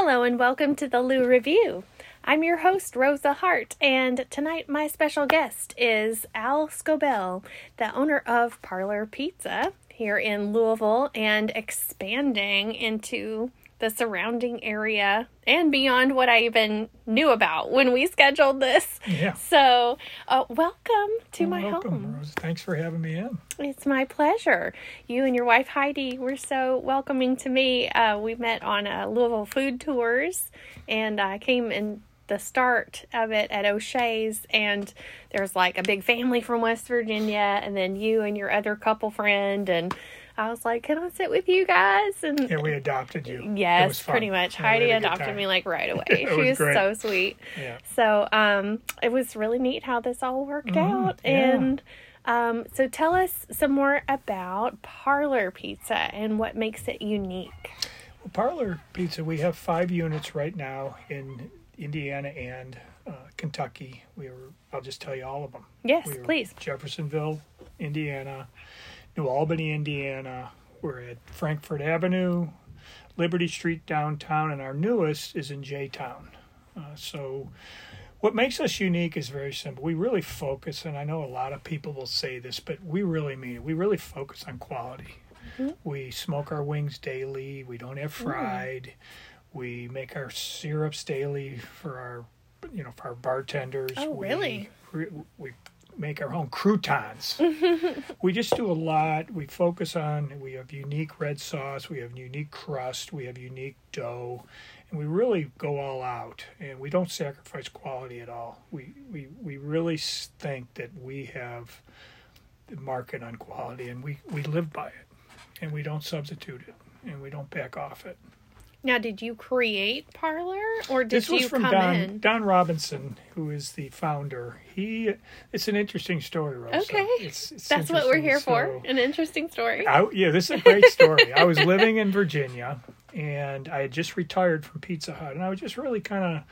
Hello and welcome to the Lou Review. I'm your host, Rosa Hart, and tonight my special guest is Al Scobell, the owner of Parlour Pizza here in Louisville and expanding into the surrounding area and beyond what I even knew about when we scheduled this. Yeah. So, uh, welcome to Well, my welcome, home. Rose. Thanks for having me in. It's my pleasure. You and your wife Heidi were so welcoming to me. Uh, we met on uh, Louisville food tours, and I came in the start of it at O'Shea's, and there's like a big family from West Virginia, and then you and your other couple friend, and I was like, "Can I sit with you guys?" And we adopted you. It was Yes, pretty much. Heidi had a good adopted me like right away. She was was so sweet. Yeah. So um, it was really neat how this all worked Mhm, out. yeah. And um, so tell us some more about Parlour Pizza and what makes it unique. Well, Parlour Pizza, we have five units right now in Indiana and uh, Kentucky. We were, I'll just tell you all of them. Yes, We please. Jeffersonville, Indiana, New Albany, Indiana. We're at Frankfort Avenue, Liberty Street downtown, and our newest is in J Town. Uh, so, what makes us unique is very simple. We really focus, and I know a lot of people will say this, but we really mean it. We really focus on quality. Mm-hmm. We smoke our wings daily. We don't have fried. We make our syrups daily for our, you know, for our bartenders. Oh, We- really? We, we make our own croutons. we just do a lot. We focus on. We have unique red sauce. We have unique crust. We have unique dough, and we really go all out. And we don't sacrifice quality at all. We we we really think that we have the market on quality, and we we live by it, and we don't substitute it, and we don't back off it. Now, did you create Parlour or did this was you from come Don in? Don Robinson, who is the founder. He, it's an interesting story, Rosa. Okay. it's, it's That's what we're here for. An interesting story. I, yeah, this is a great story. I was living in Virginia, and I had just retired from Pizza Hut, and I was just really kind of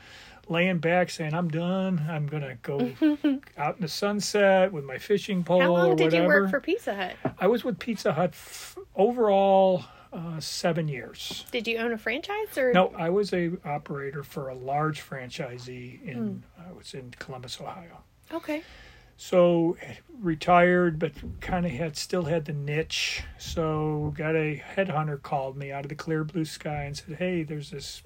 laying back, saying, "I'm done. I'm gonna go out in the sunset with my fishing pole How long or did whatever." you work for Pizza Hut? I was with Pizza Hut f- overall uh, seven years. Did you own a franchise or No, I was a operator for a large franchisee in Hmm. I was in Columbus, Ohio. Okay. So retired, but kind of had still had the niche. So got a headhunter called me out of the clear blue sky and said, "Hey, there's this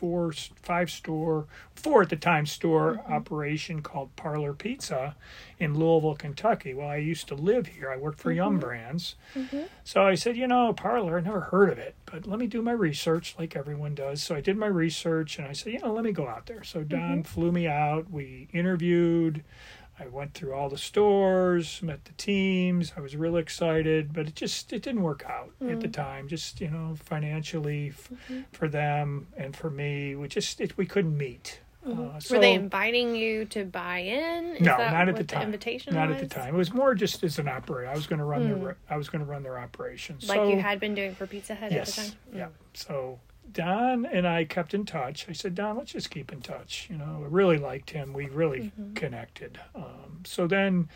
four, five store, four at the time store mm-hmm. operation called Parlour Pizza in Louisville, Kentucky." Well, I used to live here. I worked for Yum mm-hmm. Brands, mm-hmm. so I said, "You know, Parlour, I never heard of it, but let me do my research, like everyone does." So I did my research, and I said, "You know, let me go out there." So Don flew me out. We interviewed. I went through all the stores, met the teams. I was really excited, but it just it didn't work out at the mm. time. Just you know, financially f- mm-hmm. for them and for me, we just it, we couldn't meet. Mm-hmm. Uh, so, Were they inviting you to buy in? Is no, that not at the time. invitation not was? at the time. It was more just as an operator. I was going to mm. run their I was going to run their operations. Like so, you had been doing for Pizza Hut yes, at the time? Mm. yeah. So Don and I kept in touch. I said, Don, let's just keep in touch. You know, I really liked him. We really mm-hmm. connected. Um, so then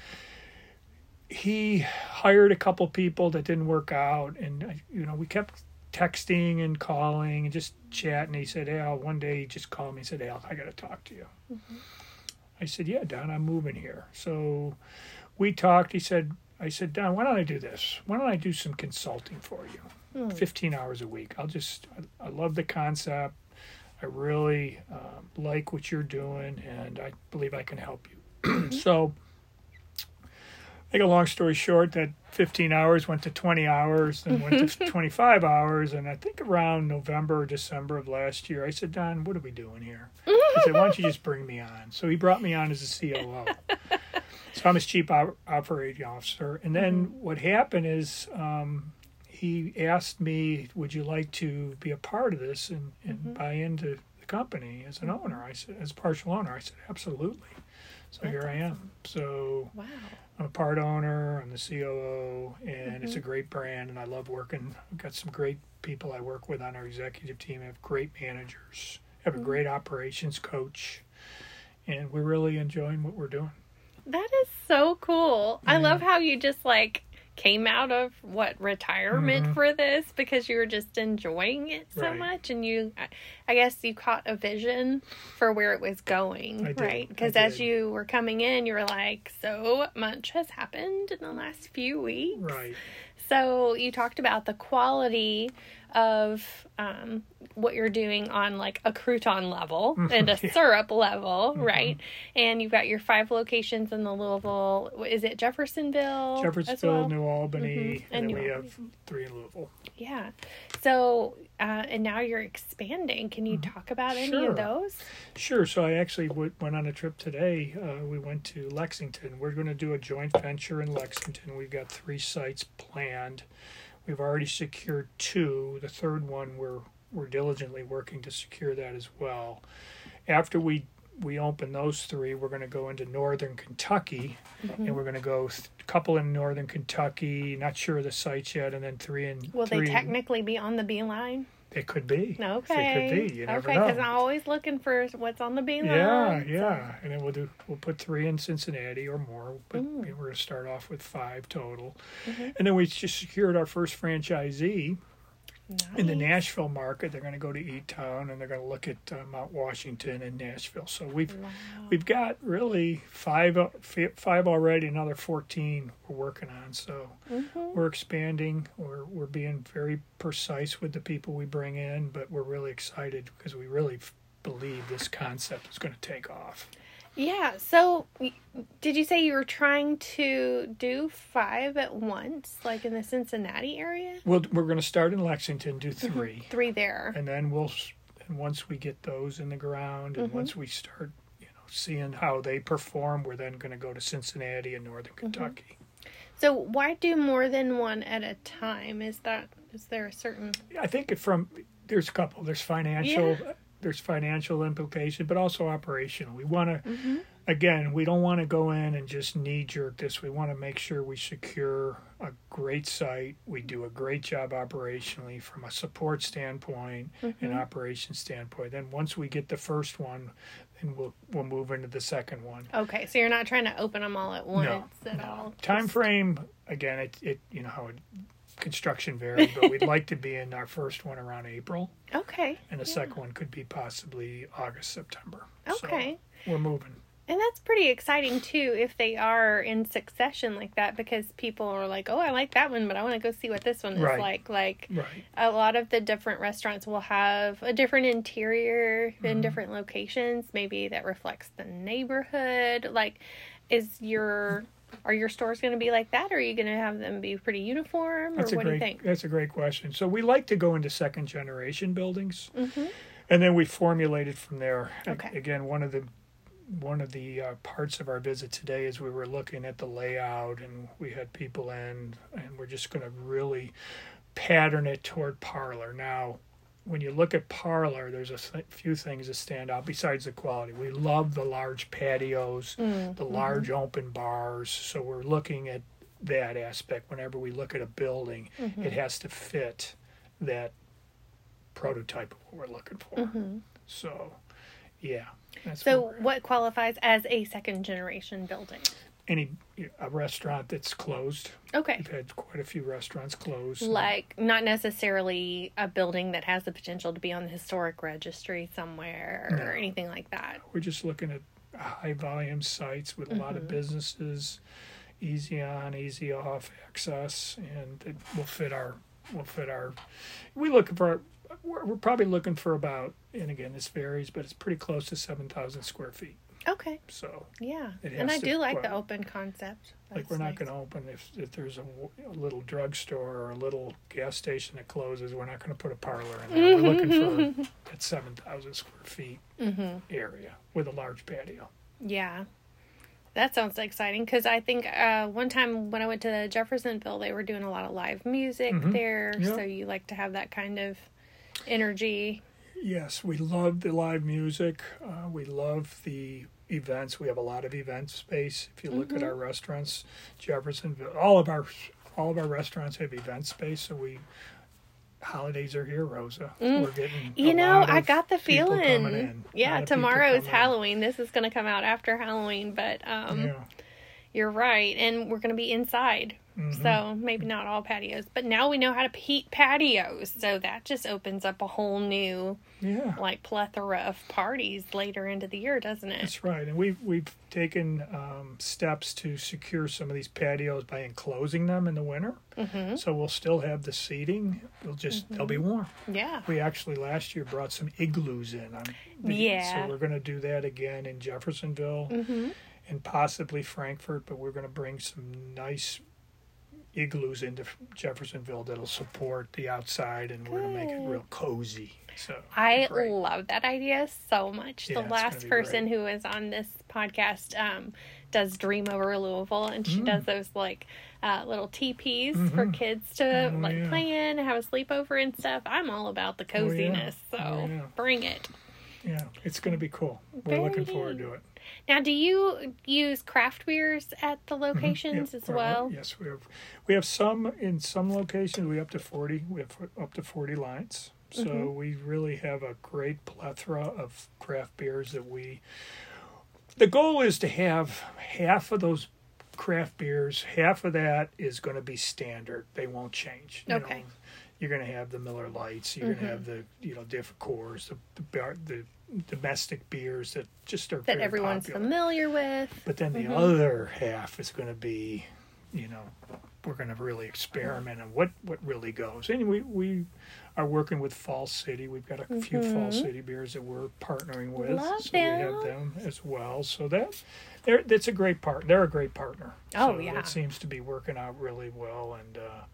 he hired a couple people that didn't work out, and I- you know, we kept texting and calling and just chatting. He said, Al, one day he just called me and said, Al, I got to talk to you. Mm-hmm. I said, Yeah, Don, I'm moving here. So we talked. He said, I said, Don, why don't I do this? Why don't I do some consulting for you? 15 hours a week. I'll just, I, I love the concept. I really um, like what you're doing, and I believe I can help you. so, make a long story short, that 15 hours went to 20 hours, and went to 25 hours, and I think around November or December of last year, I said, Don, what are we doing here? He said, Why don't you just bring me on? So he brought me on as a COO. So I'm his chief operating officer. And then what happened is um, he asked me, "Would you like to be a part of this and, and mm-hmm. buy into the company as an owner?" I said, "As partial owner." I said, "Absolutely." So That's here I am. So Wow. I'm a part owner. I'm the COO, and it's a mm-hmm. great brand, and I love working. I've got some great people I work with on our executive team. I have great managers. I have a great mm-hmm. operations coach, and we're really enjoying what we're doing. That is so cool. I love how you just like came out of what retirement Mhm. for this because you were just enjoying it so Right. much and you I- I guess you caught a vision for where it was going, right? Because as you were coming in, you were like, so much has happened in the last few weeks. Right. So you talked about the quality of um, what you're doing on like a crouton level and a syrup level, right? And you've got your five locations in the Louisville. Is it Jeffersonville? Jeffersonville, well? New Albany, Mhm. And and, New we Albany. have three in Louisville. Yeah. So uh, and now you're expanding. Can you talk about any Sure. of those? Sure. So I actually w- went on a trip today. Uh, we went to Lexington. We're going to do a joint venture in Lexington. We've got three sites planned. We've already secured two. The third one we're we're diligently working to secure that as well. After we we open those three, we're going to go into northern Kentucky, Mm-hmm. and we're going to go th- couple in northern Kentucky. Not sure of the sites yet, and then three in. Will three they technically be on the beeline? They could be. Okay. They could be. You never okay, know. because I'm always looking for what's on the beeline. Yeah, so- yeah, and then we'll do we'll put three in Cincinnati or more, but Mm. we're going to start off with five total, Mm-hmm. and then we just secured our first franchisee in the Nashville market. They're going to go to E Town and they're going to look at uh, Mount Washington and Nashville. So we've Wow. we've got really five uh, five already, another fourteen we're working on. So Mhm. we're expanding. We're we're being very precise with the people we bring in, but we're really excited because we really believe this concept is going to take off. Yeah. So, did you say you were trying to do five at once, like in the Cincinnati area? We'll, we're going to start in Lexington, do 3 Three there. and then we'll. And once we get those in the ground, and Mhm. once we start, you know, seeing how they perform, we're then going to go to Cincinnati and Northern Kentucky. So, why do more than one at a time? Is that is there a certain? I think it from there's a couple. There's financial. There's financial implication, but also operational. We want to. Mm-hmm. Again, we don't want to go in and just knee jerk this. We want to make sure we secure a great site. We do a great job operationally from a support standpoint Mm-hmm. and operation standpoint. Then once we get the first one, then we'll we'll move into the second one. Okay, so you're not trying to open them all at once at all. Time frame again. It it you know how it, construction varies, but we'd like to be in our first one around April, Okay. and the yeah. second one could be possibly August September. Okay. So we're moving. And that's pretty exciting too if they are in succession like that because people are like, "Oh, I like that one, but I want to go see what this one is Right. like." Like Right. a lot of the different restaurants will have a different interior Mm-hmm. in different locations, maybe that reflects the neighborhood. Like is your are your stores going to be like that or are you going to have them be pretty uniform That's or a what great. do you think? That's a great question. So we like to go into second generation buildings, Mhm. and then we formulate it from there. A- Okay. Again, one of the one of the uh, parts of our visit today is we were looking at the layout, and we had people in, and we're just going to really pattern it toward parlour. Now, when you look at parlour, there's a th- few things that stand out besides the quality. We love the large patios, Mm, the large open bars. So we're looking at that aspect whenever we look at a building. mhm. It has to fit that prototype of what we're looking for. Mhm. So, yeah. That's So where what qualifies as a second generation building? Any a restaurant that's closed. Okay. We've had quite a few restaurants closed. like not necessarily a building that has the potential to be on the historic registry somewhere or anything like that. We're just looking at high volume sites with a lot Mm-hmm. of businesses, easy on, easy off access, and it will fit our will fit our. We look for. We're, we're probably looking for about, and again, this varies, but it's pretty close to seven thousand square feet. Okay, So, yeah, and I to- do like the open concept. like, we're not nice. going to open if if there's a little drugstore or a little gas station that closes. We're not going to put a parlour in there. We're looking for that seven thousand square feet Mhm. area with a large patio. Yeah, that sounds exciting because I think uh, one time when I went to Jeffersonville, they were doing a lot of live music Mhm. there. Yeah. So you like to have that kind of energy. Yes, we love the live music. Uh, we love the events. We have a lot of event space. If you look at Mhm. our restaurants, Jeffersonville, all of our all of our restaurants have event space. So we holidays are here, Rosa. Mm. We're getting a You know, I got the feeling. in. A lot Yeah, tomorrow's in. Halloween. This is going to come out after Halloween, but um, yeah, You're right, and we're going to be inside, So maybe not all patios, but now we know how to heat patios. So that just opens up a whole new Yeah. like plethora of parties later into the year, doesn't it? That's right, and we've we've taken um, steps to secure some of these patios by enclosing them in the winter. Mm-hmm. So we'll still have the seating. They'll just they'll be warm. Yeah. We actually last year brought some igloos in. On the, Yeah. So we're going to do that again in Jeffersonville Mm-hmm. and possibly Frankfort, but we're going to bring some nice igloos into Jeffersonville that'll support the outside, and we're going to make it real cozy. So I great. love that idea so much. Yeah, the last person who was on this podcast um, does Dream Over Louisville, and she Mm. does those like uh, little teepees for Mhm. kids to Oh, like yeah. play in, have a sleepover and stuff. I'm all about the Oh, yeah. coziness, so Oh, bring it. yeah, it's to be cool. We're looking forward to it. Now, do you use craft beers at the locations Yep, as well? Yes, we have. We have some in some locations. We up to forty. We have up to forty lines. So Mhm. we really have a great plethora of craft beers that we. The goal is to have half of those craft beers. Half of that is going to be standard. They won't change. Okay. know. You're going to have the Miller Lites. You're going to have the you know different Coors, the the, bar- the domestic beers that just are That very everyone's popular. familiar with. But then the Mhm. other half is going to be, you know, we're going to really experiment on what what really goes. And we we are working with Fall City. We've got a few Fall. City beers that we're partnering with, Love so we have them. them as well. So that they're that's a great part. They're a great partner. Oh, so yeah. it seems to be working out really well, and uh,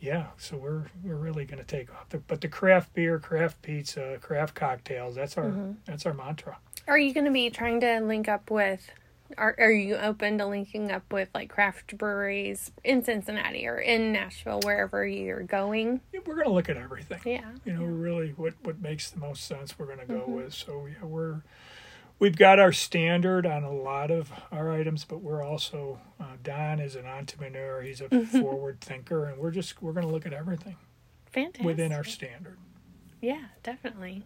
yeah, so we're we're really going to take off. The, but the craft beer, craft pizza, craft cocktails that's our Mm-hmm. that's our mantra. Are you going to be trying to link up with? Are Are you open to linking up with like craft breweries in Cincinnati or in Nashville, wherever you're going? Yeah, We're going to look at everything. Yeah. you know yeah. really what what makes the most sense we're going to go Mhm. with so yeah we're we've got our standard on a lot of our items but we're also uh, don is an entrepreneur he's a Mm-hmm. forward thinker and we're just we're going to look at everything fantastic. within our standard Yeah, definitely.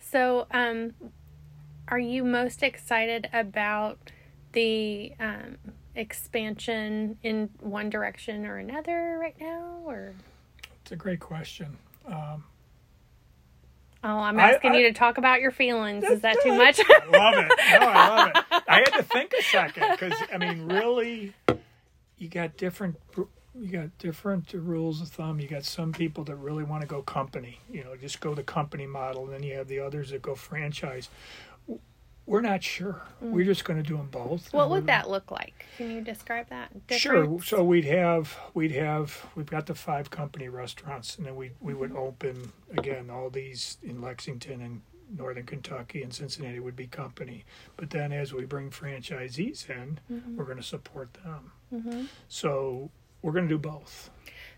So, um, are you most excited about the um, expansion in one direction or another right now? Or it's a great question um, oh, I'm I- asking I- you to talk about your feelings. Is that too much? I love it. No i love it. I had to think a second because i mean really you got different you got different rules of thumb. You got some people that really want to go company you know just go the company model and then you have the others that go franchise we're not sure we're just going to do them both Mm. what would that look like? Can you describe that? Sure. So we'd have we'd have we've got the five company restaurants, and then we we would open again all these in Lexington and Northern Kentucky and Cincinnati would be company. But then as we bring franchisees in, Mm-hmm. we're going to support them. Mhm. So we're going to do both.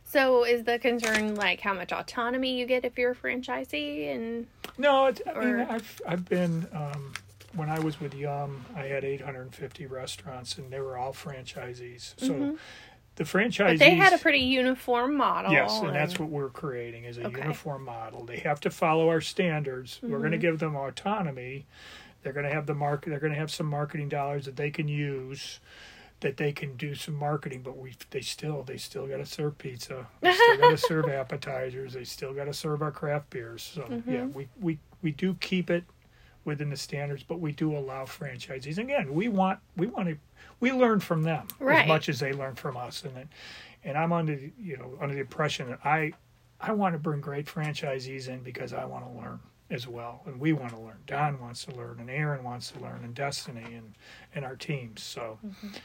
So, is the concern like how much autonomy you get if you're a franchisee? And No, it's, I mean I've I've been um, when I was with Yum, I had 850 restaurants, and they were all franchisees. So Mhm. the franchisees but they had a pretty uniform model. Yes, and that's what we're creating is a Okay. uniform model. They have to follow our standards. We're going to give them autonomy. They're going to have the market. They're going to have some marketing dollars that they can use, that they can do some marketing. But we, they still, they still got to serve pizza. They still got to serve appetizers. They still got to serve our craft beers. So yeah, Mhm. we we we do keep it within the standards, but we do allow franchisees. Again, we want we want to we learn from them Right. as much as they learn from us, and then, and I'm under the, you know under the impression that I I want to bring great franchisees in because I want to learn as well, and we want to learn. Don wants to learn, and Aaron wants to learn, and Destiny, and and our teams. So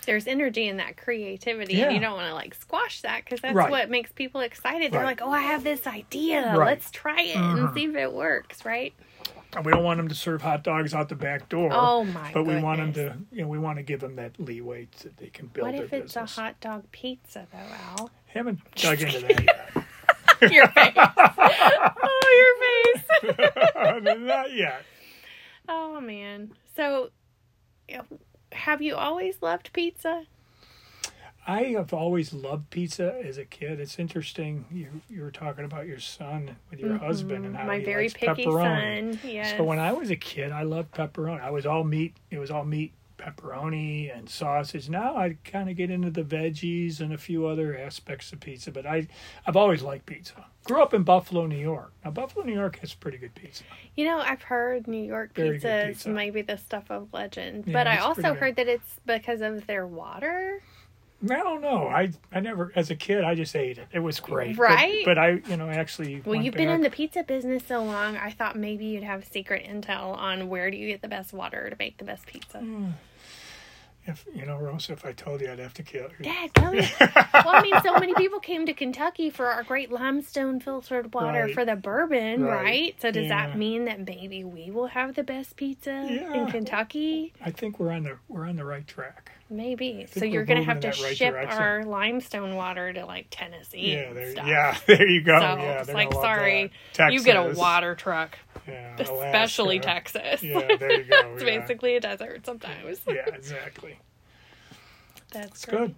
there's energy in that creativity and you don't want to like squash that because that's Right. what makes people excited they're Right. like oh i have this idea Right. let's try it and Mhm. see if it works right And we don't want them to serve hot dogs out the back door. oh my But we want them to, you know, we want to give them that leeway that they can build what their if it's business. a hot dog pizza though al Haven't dug into that yet. your face oh your face Not yet. oh man so have you always loved pizza I have always loved pizza as a kid. It's interesting. You you were talking about your son with your husband and how Mm-hmm. my he very likes picky pepperoni. son yes So when I was a kid, I loved pepperoni. I was all meat. It was all meat pepperoni and sausage. Now I kind of get into the veggies and a few other aspects of pizza, but I I've always liked pizza. Grew up in Buffalo, New York. Now Buffalo, New York has pretty good pizza. You know, I've heard New York pizza is maybe the stuff of legend, Yeah, but I also heard that it's because of their water. I don't know. I I never as a kid I just ate it. It was great. But- Right? But, I you know actually Well, went you've been in the pizza business so long, I thought maybe you'd have secret intel on where do you get the best water to make the best pizza. Mm. if you know Rosa, if I told you I'd have to kill you. Dad, tell me. well, I mean, so many people came to Kentucky for our great limestone filtered water Right. for the bourbon, Right. right? So does Yeah. that mean that maybe we will have the best pizza Yeah. in Kentucky? I think we're on the we're on the right track. Maybe. So you're gonna have to in right ship our limestone water to like Tennessee. Yeah, there, yeah, there you go. So yeah, it's like, sorry, you get a water truck, Yeah, especially Alaska. Texas. Yeah, there you go. it's yeah. basically a desert sometimes. Yeah, exactly. That's good.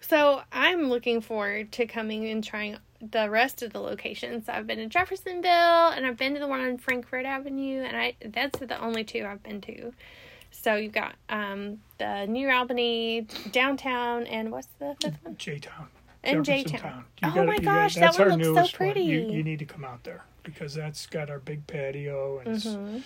So I'm looking forward to coming and trying the rest of the locations. I've been to Jeffersonville and I've been to the one on Frankfort Avenue, and I that's the only two I've been to. So you've got um, the New Albany, downtown, and what's the fifth one? J Town. And J-Town. Town. Oh my gosh, that one looks so one. pretty. You, you need to come out there because that's got our big patio and it's, Mhm.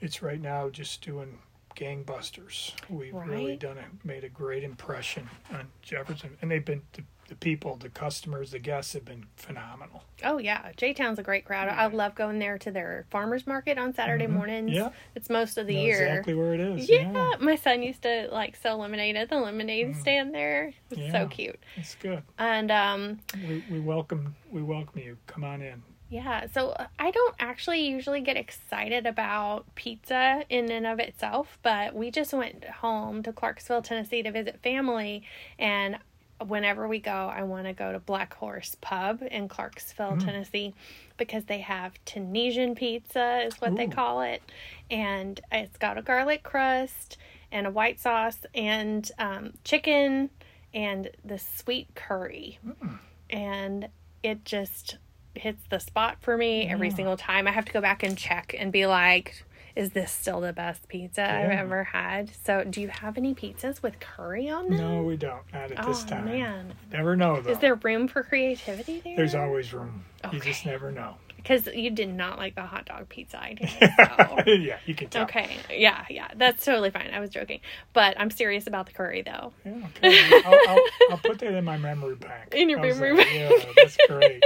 it's right now just doing gangbusters. We've really done a made a great impression on Jefferson, and they've been the, the people, the customers, the guests have been phenomenal. Oh yeah, J Town's a great crowd. I love going there to their farmers market on Saturday Mhm. mornings. Yeah. it's most of the year. exactly where it is. Yeah, my son used to like sell lemonade at the lemonade Mm. stand there. It's Yeah. so cute. it's good. And um We, we welcome we welcome you. Come on in. yeah, so uh, I don't actually usually get excited about pizza in and of itself, but we just went home to Clarksville, Tennessee to visit family and whenever we go, I want to go to Blackhorse Pub in Clarksville, Mm. Tennessee because they have Tunisian pizza is what they call it. And it's got a garlic crust and a white sauce and um, chicken and the sweet curry. Mm. and it just hits the spot for me every single time. I have to go back and check and be like is this still the best pizza i've ever had so do you have any pizzas with curry on them No, we don't. Not at this oh time. man Never know though. is there room for creativity there There's always room. You just never know. because you did not like the hot dog pizza idea so. yeah, you can tell. Okay. Yeah, yeah. That's totally fine. I was joking. But I'm serious about the curry though. Yeah, okay. I'll, I'll, I'll put that in my memory bank. In your memory that? bank. Yeah, that's great.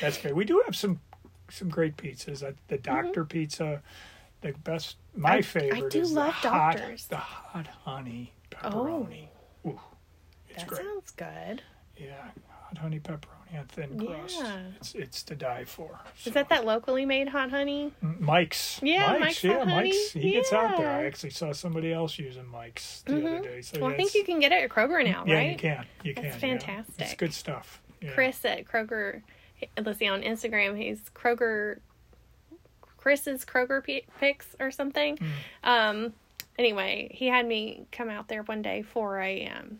That's great. We do have some some great pizzas. The mm-hmm. Doctor Pizza, the best. My Mm-hmm. I- I favorite do is love the hot, Doctors. the hot honey pepperoni. Ooh, it's that great. sounds good. Yeah, hot honey pepperoni on thin crust. Yeah. It's it's to die for. Is that that locally made hot honey? Mike's? Yeah, Mike's. Mike's yeah, Hot Honey. Mike's. He gets out there. I actually saw somebody else using Mike's the Mhm. other day. So Well, I think you can get it at Kroger now, Yeah, right? you can. You That's can. yeah. It's fantastic. It's good stuff. Yeah. Chris at Kroger. Let's see on Instagram. He's Kroger. Chris's Kroger P- picks or something. Mm. Um. Anyway, he had me come out there one day for a um,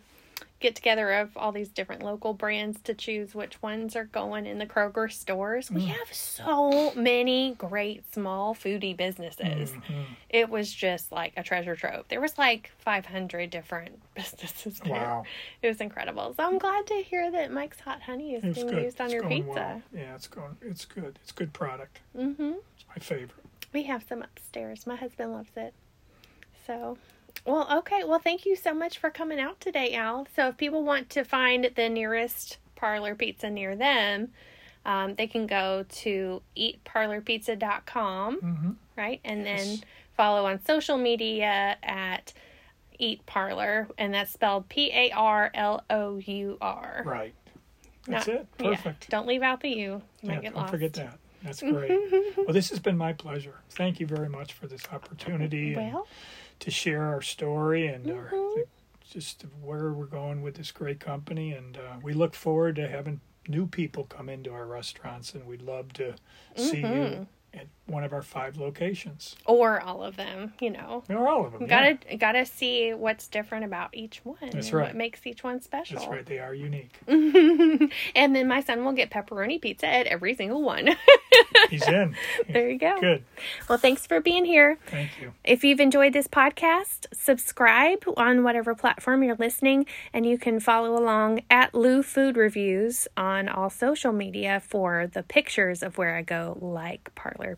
get together of all these different local brands to choose which ones are going in the Kroger stores. We Mm. have so many great small foodie businesses. Mhm. It was just like a treasure trove. There was like 500 different businesses there. Wow. It was incredible. So I'm glad to hear that Mike's Hot Honey is It's being good. used on It's your pizza. well. Yeah, it's going. It's good. It's good product. Mm-hmm. My favorite. We have some upstairs. My husband loves it. So, well, okay. Well, thank you so much for coming out today, Al. So, if people want to find the nearest parlour pizza near them, um, they can go to eatparlourpizza.com, hmm right? And then follow on social media at Eat Parlour, and that's spelled P A R L O U R. Right. That's Not- it. yeah, Perfect. don't leave out the U. You Yeah, might get don't lost. forget that. That's great. well, this has been my pleasure. Thank you very much for this opportunity and Well, to share our story and our Mhm. just where we're going with this great company. And uh, we look forward to having new people come into our restaurants, and we'd love to see you Mhm. at one of our five locations. Or all of them, you know. Or all of them. Gotta gotta see what's different about each one. That's right. What makes each one special. That's right. They are unique. and then my son will get pepperoni pizza at every single one. He's in. there you go. Good. Well, thanks for being here. Thank you. If you've enjoyed this podcast, subscribe on whatever platform you're listening, and you can follow along at Lou Food Reviews on all social media for the pictures of where I go, like Parlour